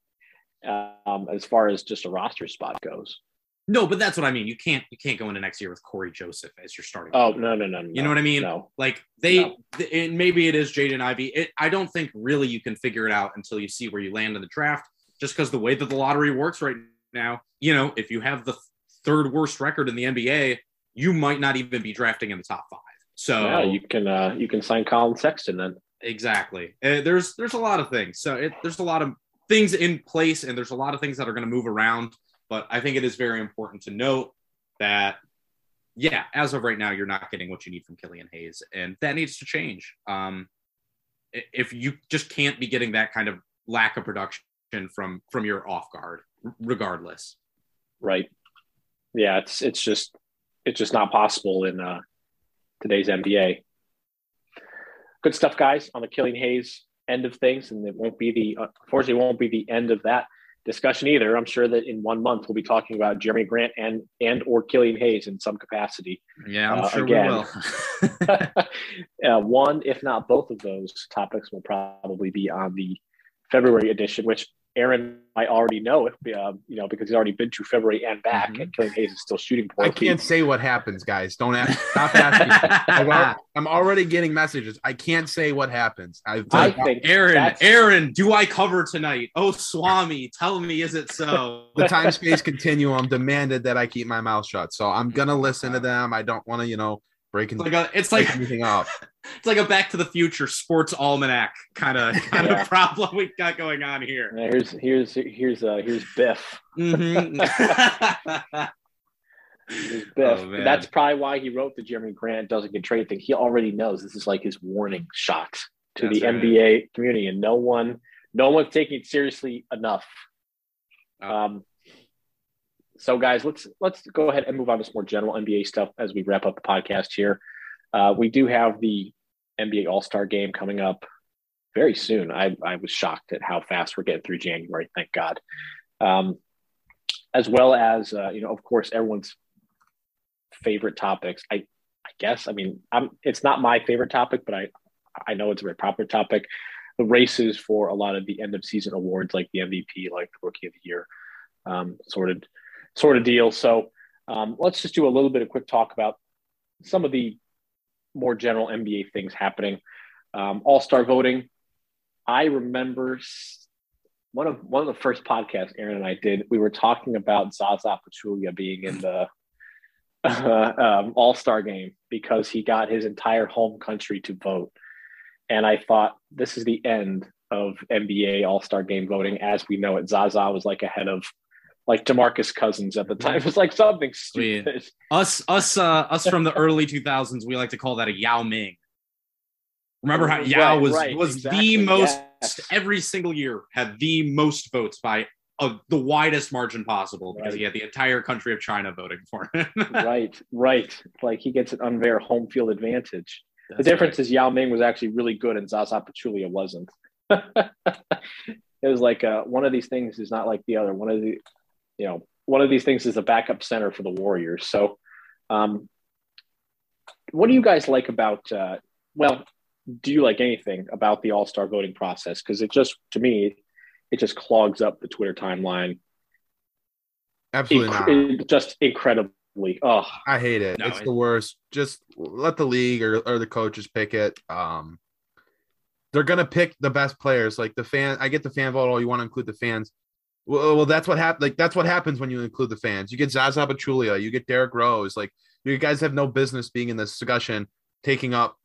Speaker 10: um, as far as just a roster spot goes.
Speaker 12: No, but that's what I mean. You can't you can't go into next year with Cory Joseph as your starting.
Speaker 10: Oh no no no! no
Speaker 12: you know what I mean?
Speaker 10: No.
Speaker 12: Like they, no. th- maybe it is Jaden Ivey. It, I don't think really you can figure it out until you see where you land in the draft. Just because the way that the lottery works right now, you know, if you have the third worst record in the NBA, you might not even be drafting in the top five. So
Speaker 10: yeah, you can uh, you can sign Collin Sexton then.
Speaker 12: Exactly. Uh, there's there's a lot of things. So it, there's a lot of things in place, and there's a lot of things that are going to move around. But I think it is very important to note that, yeah, as of right now, you're not getting what you need from Killian Hayes, and that needs to change. Um, if you just can't be getting that kind of lack of production from from your off guard, regardless.
Speaker 10: Right. Yeah, it's it's just it's just not possible in uh, today's NBA. Good stuff, guys, on the Killian Hayes end of things, and it won't be the unfortunately won't be the end of that discussion either. I'm sure that in one month we'll be talking about Jerami Grant and and or Killian Hayes in some capacity.
Speaker 12: Yeah, I'm uh, sure again. we
Speaker 10: will. <laughs> <laughs> uh, one, if not both of those topics, will probably be on the February edition, which Aaron might already know it, uh, you know, because he's already been to February and back,
Speaker 11: Mhm.
Speaker 10: and Killian Hayes is still shooting
Speaker 11: I can't say what happens, guys. Don't ask. Stop <laughs> asking. I'm I'm already getting messages. I can't say what happens. I've
Speaker 10: I think
Speaker 12: Aaron, Aaron, do I cover tonight? Oh, Swami, tell me, is it so?
Speaker 11: the time space continuum demanded that I keep my mouth shut. So I'm gonna listen to them. I don't want to, you know, break
Speaker 12: It's like a, it's
Speaker 11: break
Speaker 12: like
Speaker 11: anything up. <laughs>
Speaker 12: it's like a Back to the Future sports almanac kind of <laughs> kind
Speaker 10: Yeah.
Speaker 12: of problem we got going on here.
Speaker 10: Yeah, Here's here's here's uh, here's Biff.
Speaker 12: Mhm. <laughs>
Speaker 10: Here's Biff.
Speaker 12: Oh.
Speaker 10: That's probably why he wrote the Jerami Grant doesn't get traded thing. He already knows this is like his warning shot to
Speaker 12: That's
Speaker 10: the
Speaker 12: right.
Speaker 10: NBA community, and no one, no one's taking it seriously enough.
Speaker 12: Oh.
Speaker 10: Um, so guys, let's let's go ahead and move on to some more general NBA stuff as we wrap up the podcast here. Uh, we do have the NBA All Star Game coming up very soon. I I was shocked at how fast we're getting through January. Thank God. Um, as well as uh, you know, of course, everyone's favorite topics. I I guess I mean I'm it's not my favorite topic, but I I know it's a very popular topic. The races for a lot of the end of season awards, like the MVP, like the Rookie of the Year, um, sort of sort of deal. So um, let's just do a little bit of quick talk about some of the more general NBA things happening. Um, All Star voting. I remember one of one of the first podcasts Aaron and I did. We were talking about Zaza Pachulia being in the uh, <laughs> um, All Star game because he got his entire home country to vote, and I thought this is the end of NBA All Star game voting as we know it. Zaza was like ahead of like DeMarcus Cousins at the time. It was like something stupid.
Speaker 12: us us uh us from the <laughs> early 2000s we like to call that a yao ming remember how
Speaker 10: Right,
Speaker 12: yao was
Speaker 10: right,
Speaker 12: was
Speaker 10: exactly,
Speaker 12: the most
Speaker 10: yes.
Speaker 12: every single year had the most votes by uh, the widest margin possible because
Speaker 10: Right.
Speaker 12: he had the entire country of china voting for him <laughs>
Speaker 10: right, right. Like he gets an unfair home field advantage. the
Speaker 12: That's
Speaker 10: difference is Yao Ming was actually really good and Zaza Pachulia wasn't. <laughs> it was like uh, one of these things is not like the other. One of the, you know, one of these things is a backup center for the Warriors. So, um, what do you guys like about? Uh, well, do you like anything about the All Star voting process? Because it just, to me, it just clogs up the Twitter timeline.
Speaker 11: Absolutely not.
Speaker 10: Inc- it- just incredibly. Oh,
Speaker 11: I hate it.
Speaker 12: No,
Speaker 11: it's
Speaker 12: it-
Speaker 11: the worst. Just let the league or, or the coaches pick it. Um, they're gonna pick the best players. Like the fan, I get the fan vote. All you want to include the fans? Well, well, that's what happened. Like that's what happens when you include the fans. You get Zaza Pachulia, you get Derrick Rose. Like you guys have no business being in this discussion, taking up,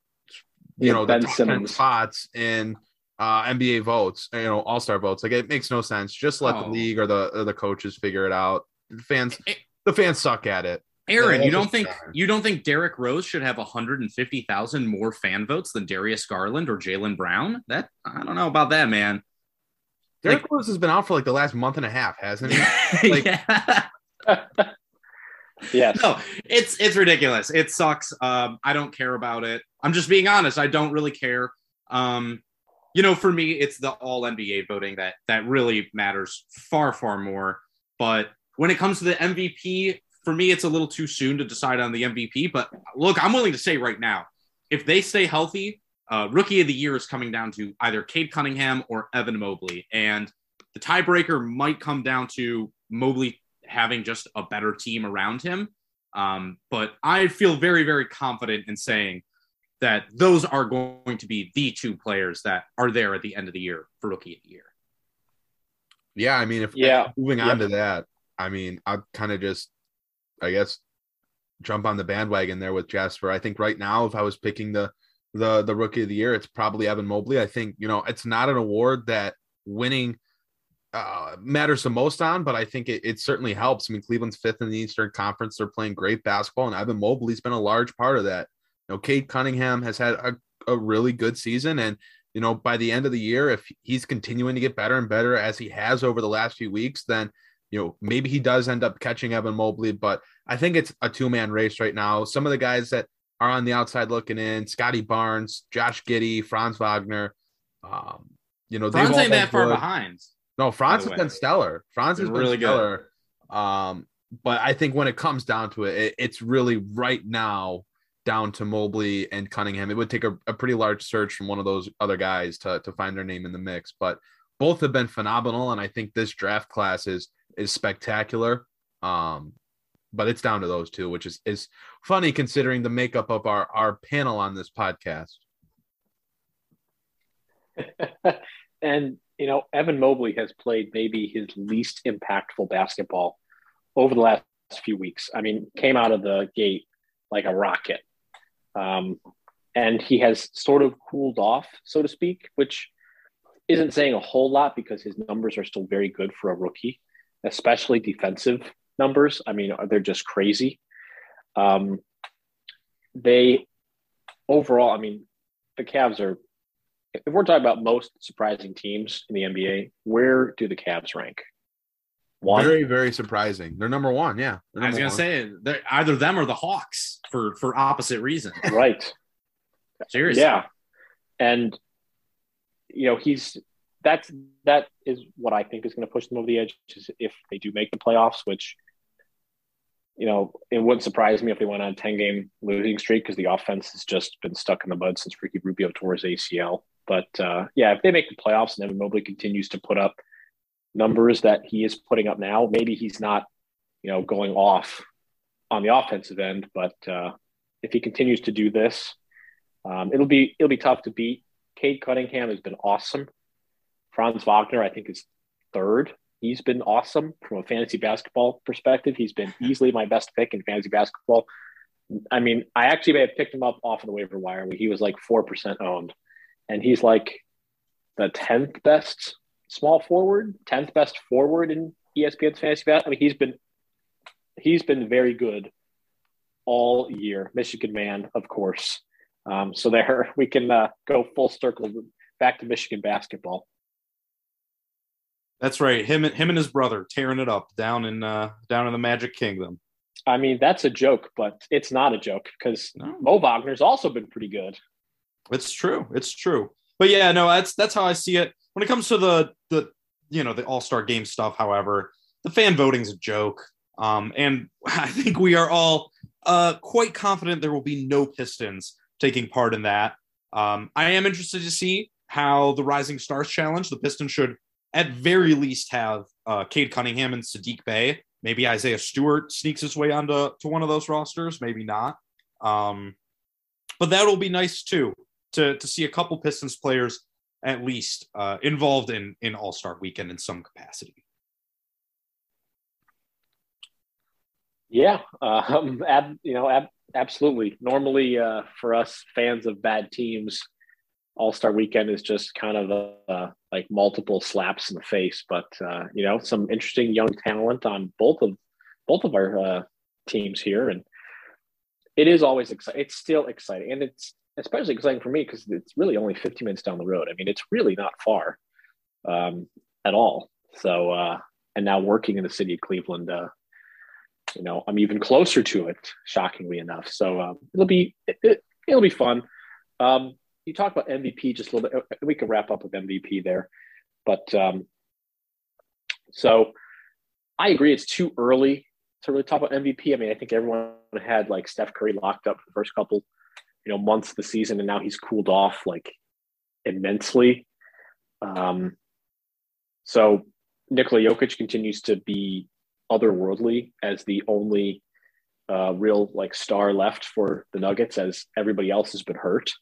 Speaker 11: you
Speaker 10: Yeah,
Speaker 11: know,
Speaker 10: Ben
Speaker 11: the top 10 spots in uh, NBA votes. You know, All Star votes. Like it makes no sense. Just let the
Speaker 12: Oh.
Speaker 11: league or the or the coaches figure it out. The fans,
Speaker 12: Eh.
Speaker 11: the fans suck at it.
Speaker 12: Aaron, you don't think
Speaker 11: fine.
Speaker 12: you don't think Derrick Rose should have 150,000 more fan votes than Darius Garland or Jaylen Brown? That I don't know about that, man.
Speaker 11: Derrick Rose has been out for like the last month and a half, hasn't he? <laughs> Like-
Speaker 12: yeah. <laughs>
Speaker 10: yes.
Speaker 12: no, it's it's ridiculous. It sucks. Um, I don't care about it. I'm just being honest. I don't really care. Um, you know, for me, it's the all NBA voting that that really matters far far more. But when it comes to the MVP, for me, it's a little too soon to decide on the MVP. But look, I'm willing to say right now, if they stay healthy, uh, Rookie of the Year is coming down to either Cade Cunningham or Evan Mobley, and the tiebreaker might come down to Mobley having just a better team around him. Um, but I feel very, very confident in saying that those are going to be the two players that are there at the end of the year for Rookie of the Year.
Speaker 11: Yeah, I mean, if
Speaker 10: Yeah.
Speaker 11: moving on
Speaker 10: Yep.
Speaker 11: to that, I mean, I'd kind of just, I guess, jump on the bandwagon there with Jasper. I think right now, if I was picking the the the rookie of the year, it's probably Evan Mobley. I think you know it's not an award that winning uh, matters the most on, but I think it, it certainly helps. I mean, Cleveland's fifth in the Eastern Conference. They're playing great basketball, and Evan Mobley's been a large part of that. You know, Cade Cunningham has had a, a really good season, and you know, by the end of the year, if he's continuing to get better and better as he has over the last few weeks, then you know maybe he does end up catching Evan Mobley. But I think it's a two man race right now. Some of the guys that are on the outside looking in, Scottie Barnes, Josh Giddey, Franz Wagner. Um, you know,
Speaker 12: Franz ain't that far behind.
Speaker 11: No, Franz has been stellar. Franz has
Speaker 12: Been really good.
Speaker 11: Um, but I think when it comes down to it, it, it's really right now down to Mobley and Cunningham. It would take a, a pretty large search from one of those other guys to, to find their name in the mix. But both have been phenomenal, and I think this draft class is is spectacular. Um, but it's down to those two, which is is funny considering the makeup of our our panel on this podcast. <laughs>
Speaker 10: and you know, Evan Mobley has played maybe his least impactful basketball over the last few weeks. I mean, came out of the gate like a rocket. Um, and he has sort of cooled off, so to speak, which isn't saying a whole lot because his numbers are still very good for a rookie, especially defensive numbers. I mean, they're just crazy. Um, they overall, I mean, the Cavs are if we're talking about most surprising teams in the NBA, where do the Cavs rank?
Speaker 11: One. Very, very surprising. They're number one. Yeah,
Speaker 12: I was gonna one. say they're either them or the Hawks for for opposite reasons. <laughs>
Speaker 10: Right.
Speaker 12: Seriously.
Speaker 10: Yeah. And you know he's that's that is what I think is going to push them over the edge if they do make the playoffs, which you know, it wouldn't surprise me if they went on a 10 game losing streak because the offense has just been stuck in the mud since Ricky Rubio tore his ACL. But uh, yeah, if they make the playoffs and Evan Mobley continues to put up numbers that he is putting up now, maybe he's not, you know, going off on the offensive end. But uh, if he continues to do this, um, it'll be it'll be tough to beat. Cade Cunningham has been awesome. Franz Wagner, I think, is third. He's been awesome from a fantasy basketball perspective. He's been <laughs> easily my best pick in fantasy basketball. I mean, I actually may have picked him up off of the waiver wire where he was like 4% owned and he's like the tenth best small forward, tenth best forward in ESPN's fantasy bat. I mean, he's been he's been very good all year. Michigan man, of course. Um, so there <laughs> we can uh, go full circle back to Michigan basketball.
Speaker 12: That's right. Him and him and his brother tearing it up down in uh, down in the Magic Kingdom.
Speaker 10: I mean, that's a joke, but it's not a joke because no. Mo Wagner's also been pretty good.
Speaker 12: It's true. It's true. But yeah, no, that's that's how I see it. When it comes to the the you know the All Star Game stuff, however, the fan voting's a joke, um, and <laughs> I think we are all uh, quite confident there will be no Pistons taking part in that. Um, I am interested to see how the Rising Stars Challenge. The Pistons should at very least have uh, Cade Cunningham and Saddiq Bey. Maybe Isaiah Stewart sneaks his way onto to one of those rosters. Maybe not. Um, but that'll be nice too to to see a couple Pistons players at least uh, involved in in All Star Weekend in some capacity.
Speaker 10: Yeah, um, ab, you know, ab, absolutely. Normally, uh, for us fans of bad teams, All Star Weekend is just kind of a, a, like multiple slaps in the face. But uh, you know, some interesting young talent on both of both of our uh, teams here, and it is always exciting. It's still exciting, and it's especially exciting for me because it's really only 50 minutes down the road. I mean, it's really not far um, at all. So, uh, and now working in the city of Cleveland, uh, you know, I'm even closer to it, shockingly enough. So um, it'll be it, will be fun. Um, you talk about MVP just a little bit. We can wrap up with MVP there, but um, so I agree. It's too early to really talk about MVP. I mean, I think everyone had like Steph Curry locked up for the first couple you know months of the season, and now he's cooled off like immensely. Um, so Nikola Jokic continues to be otherworldly as the only uh, real like star left for the Nuggets, as everybody else has been hurt.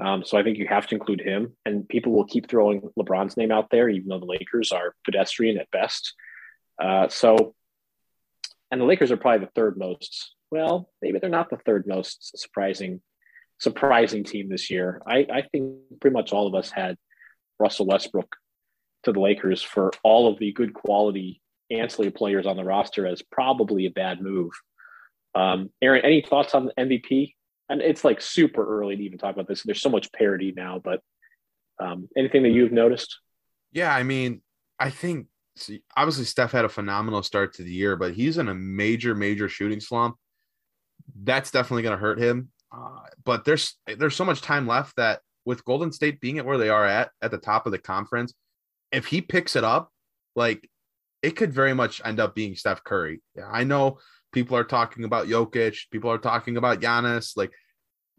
Speaker 10: Um, so I think you have to include him, and people will keep throwing LeBron's name out there, even though the Lakers are pedestrian at best. Uh, so, and the Lakers are probably the third most. Well, maybe they're not the third most surprising surprising team this year. I, I think pretty much all of us had Russell Westbrook to the Lakers for all of the good quality ancillary players on the roster as probably a bad move. Um, Aaron, any thoughts on the MVP? And it's like super early to even talk about this. There's so much parity now, but um, anything that you've noticed?
Speaker 11: Yeah, I mean, I think see, obviously Steph had a phenomenal start to the year, but he's in a major, major shooting slump. That's definitely going to hurt him. Uh, but there's there's so much time left that with Golden State being at where they are at at the top of the conference, if he picks it up, like it could very much end up being Steph Curry. Yeah, I know people are talking about Jokic, people are talking about Giannis, like,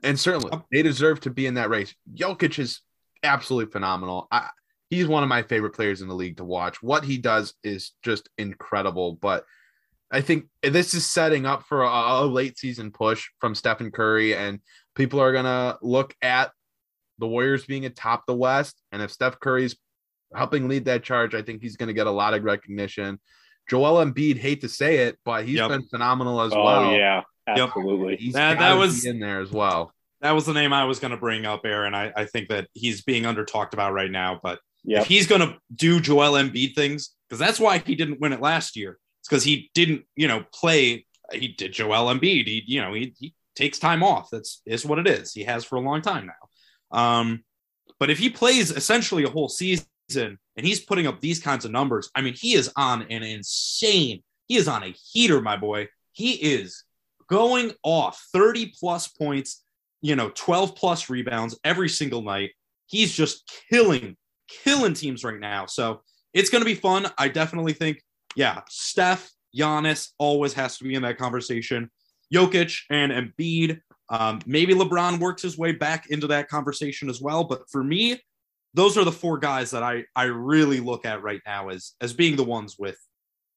Speaker 11: and certainly um, they deserve to be in that race. Jokic is absolutely phenomenal. I, he's one of my favorite players in the league to watch. What he does is just incredible. But I think this is setting up for a, a late season push from Stephen Curry, and people are gonna look at the Warriors being atop the West. And if Steph Curry's helping lead that charge, I think he's going to get a lot of recognition. Joel Embiid, hate to say it, but he's
Speaker 12: Yep.
Speaker 11: been phenomenal as
Speaker 10: Oh
Speaker 11: well.
Speaker 10: yeah. Absolutely.
Speaker 11: He's
Speaker 12: That- that was-
Speaker 11: in there as well.
Speaker 12: That was the name I was going to bring up, Aaron. I, I think that he's being under talked about right now. But
Speaker 10: Yep.
Speaker 12: if he's going to do Joel Embiid things, because that's why he didn't win it last year. It's because he didn't, you know, play. He did Joel Embiid. He, you know, he, he takes time off. That's is what it is. He has for a long time now. Um, but if he plays essentially a whole season and he's putting up these kinds of numbers, I mean, he is on an insane. He is on a heater, my boy. He is going off 30 plus points, you know, 12 plus rebounds every single night. He's just killing, killing teams right now. So it's going to be fun. I definitely think, yeah, Steph, Giannis always has to be in that conversation. Jokic and Embiid. Um, maybe LeBron works his way back into that conversation as well. But for me, those are the four guys that I I really look at right now as as being the ones with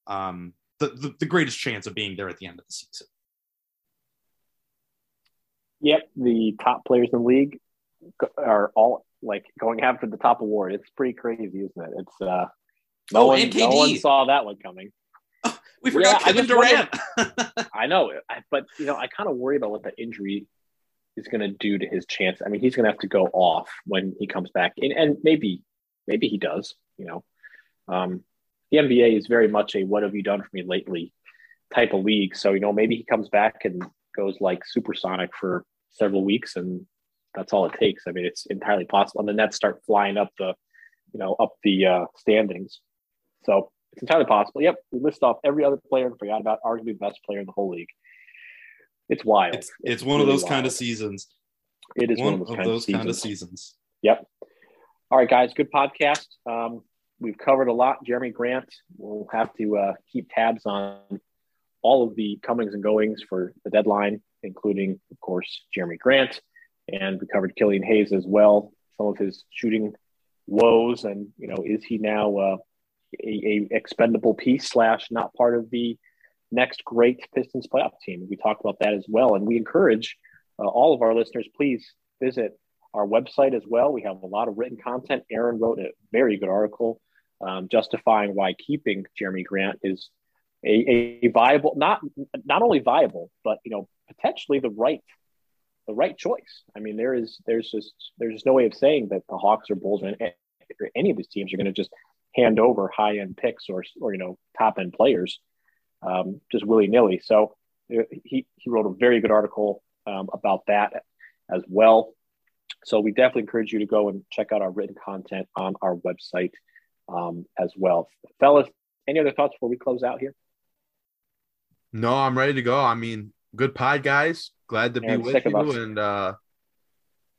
Speaker 12: um, the, the the greatest chance of being there at the end of the season.
Speaker 10: Yep, the top players in the league are all like going after the top award. It's pretty crazy, isn't it? It's uh, no
Speaker 12: Oh,
Speaker 10: one, no one saw that one coming.
Speaker 12: We forgot
Speaker 10: Yeah, I
Speaker 12: Kevin Durant. <laughs>
Speaker 10: I know, but you know, I kind of worry about what the injury is going to do to his chance. I mean, he's going to have to go off when he comes back, and, and maybe, maybe he does. You know, um, the NBA is very much a "what have you done for me lately" type of league. So you know, maybe he comes back and goes like supersonic for several weeks, and that's all it takes. I mean, it's entirely possible. And the Nets start flying up the, you know, up the uh, standings. So it's entirely possible. Yep, we list off every other player and forgot about arguably the best player in the whole league. It's wild.
Speaker 12: It's, it's one of
Speaker 10: really
Speaker 12: those kind of seasons.
Speaker 10: It is
Speaker 12: one,
Speaker 10: one, of those,
Speaker 12: of
Speaker 10: kind,
Speaker 12: those
Speaker 10: of
Speaker 12: kind of
Speaker 10: seasons.
Speaker 12: seasons.
Speaker 10: Yep. All right, guys. Good podcast. Um, we've covered a lot. Jerami Grant. We'll have to uh, keep tabs on all of the comings and goings for the deadline, including, of course, Jerami Grant. And we covered Killian Hayes as well. Some of his shooting woes, and you know, is he now uh, a, a expendable piece slash not part of the next great Pistons playoff team? We talked about that as well, and we encourage uh, all of our listeners, please visit our website as well. We have a lot of written content. Aaron wrote a very good article um, justifying why keeping Jerami Grant is a, a viable, not not only viable, but you know potentially the right the right choice. I mean, there is there's just there's just no way of saying that the Hawks or Bulls or any, of these teams are going to just hand over high end picks or or you know top end players um, just willy nilly. So uh, he he wrote a very good article um, about that as well. So we definitely encourage you to go and check out our written content on our website um, as well, fellas. Any other thoughts before we close out here?
Speaker 11: No, I'm ready to go. I mean, good pod, guys. Glad to be
Speaker 10: Aaron's
Speaker 11: with you, and uh,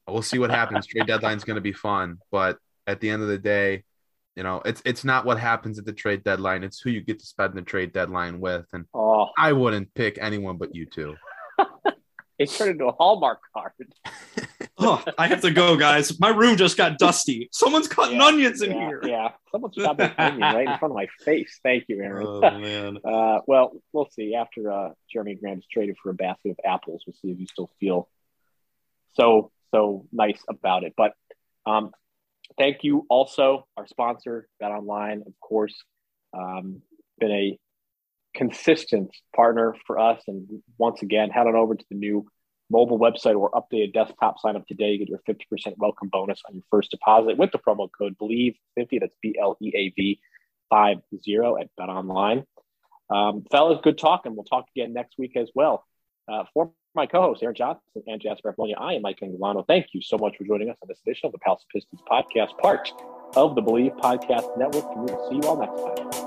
Speaker 11: we'll see what happens. Trade deadline's going to be fun, but at the end of the day, you know, it's it's not what happens at the trade deadline. It's who you get to spend the trade deadline with, and
Speaker 10: Oh,
Speaker 11: I wouldn't pick anyone but you two. <laughs>
Speaker 10: it turned into a Hallmark card. <laughs>
Speaker 12: Oh, I have to go, guys. My room just got dusty. Someone's cutting
Speaker 10: Yeah,
Speaker 12: onions in
Speaker 10: yeah,
Speaker 12: here.
Speaker 10: Yeah, someone shot that onion right in front of my face. Thank you, Aaron.
Speaker 12: Oh man. <laughs>
Speaker 10: Uh, well, we'll see. After uh, Jerami Grant is traded for a basket of apples, we'll see if you still feel so so nice about it. But um, thank you also, our sponsor, Bet Online, of course, um, been a consistent partner for us. And once again, head on over to the new mobile website or updated desktop. Sign up today. Get your 50% welcome bonus on your first deposit with the promo code BLEAV50. That's B L E A V 50 at Bet Online. Um, fellas, good talking. We'll talk again next week as well. Uh, for my co-hosts, Aaron Johnson and Jasper Apollonia, I am Mike Anguilano. Thank you so much for joining us on this edition of the Palace Pistons podcast, part of the Bleav Podcast Network. We will see you all next time.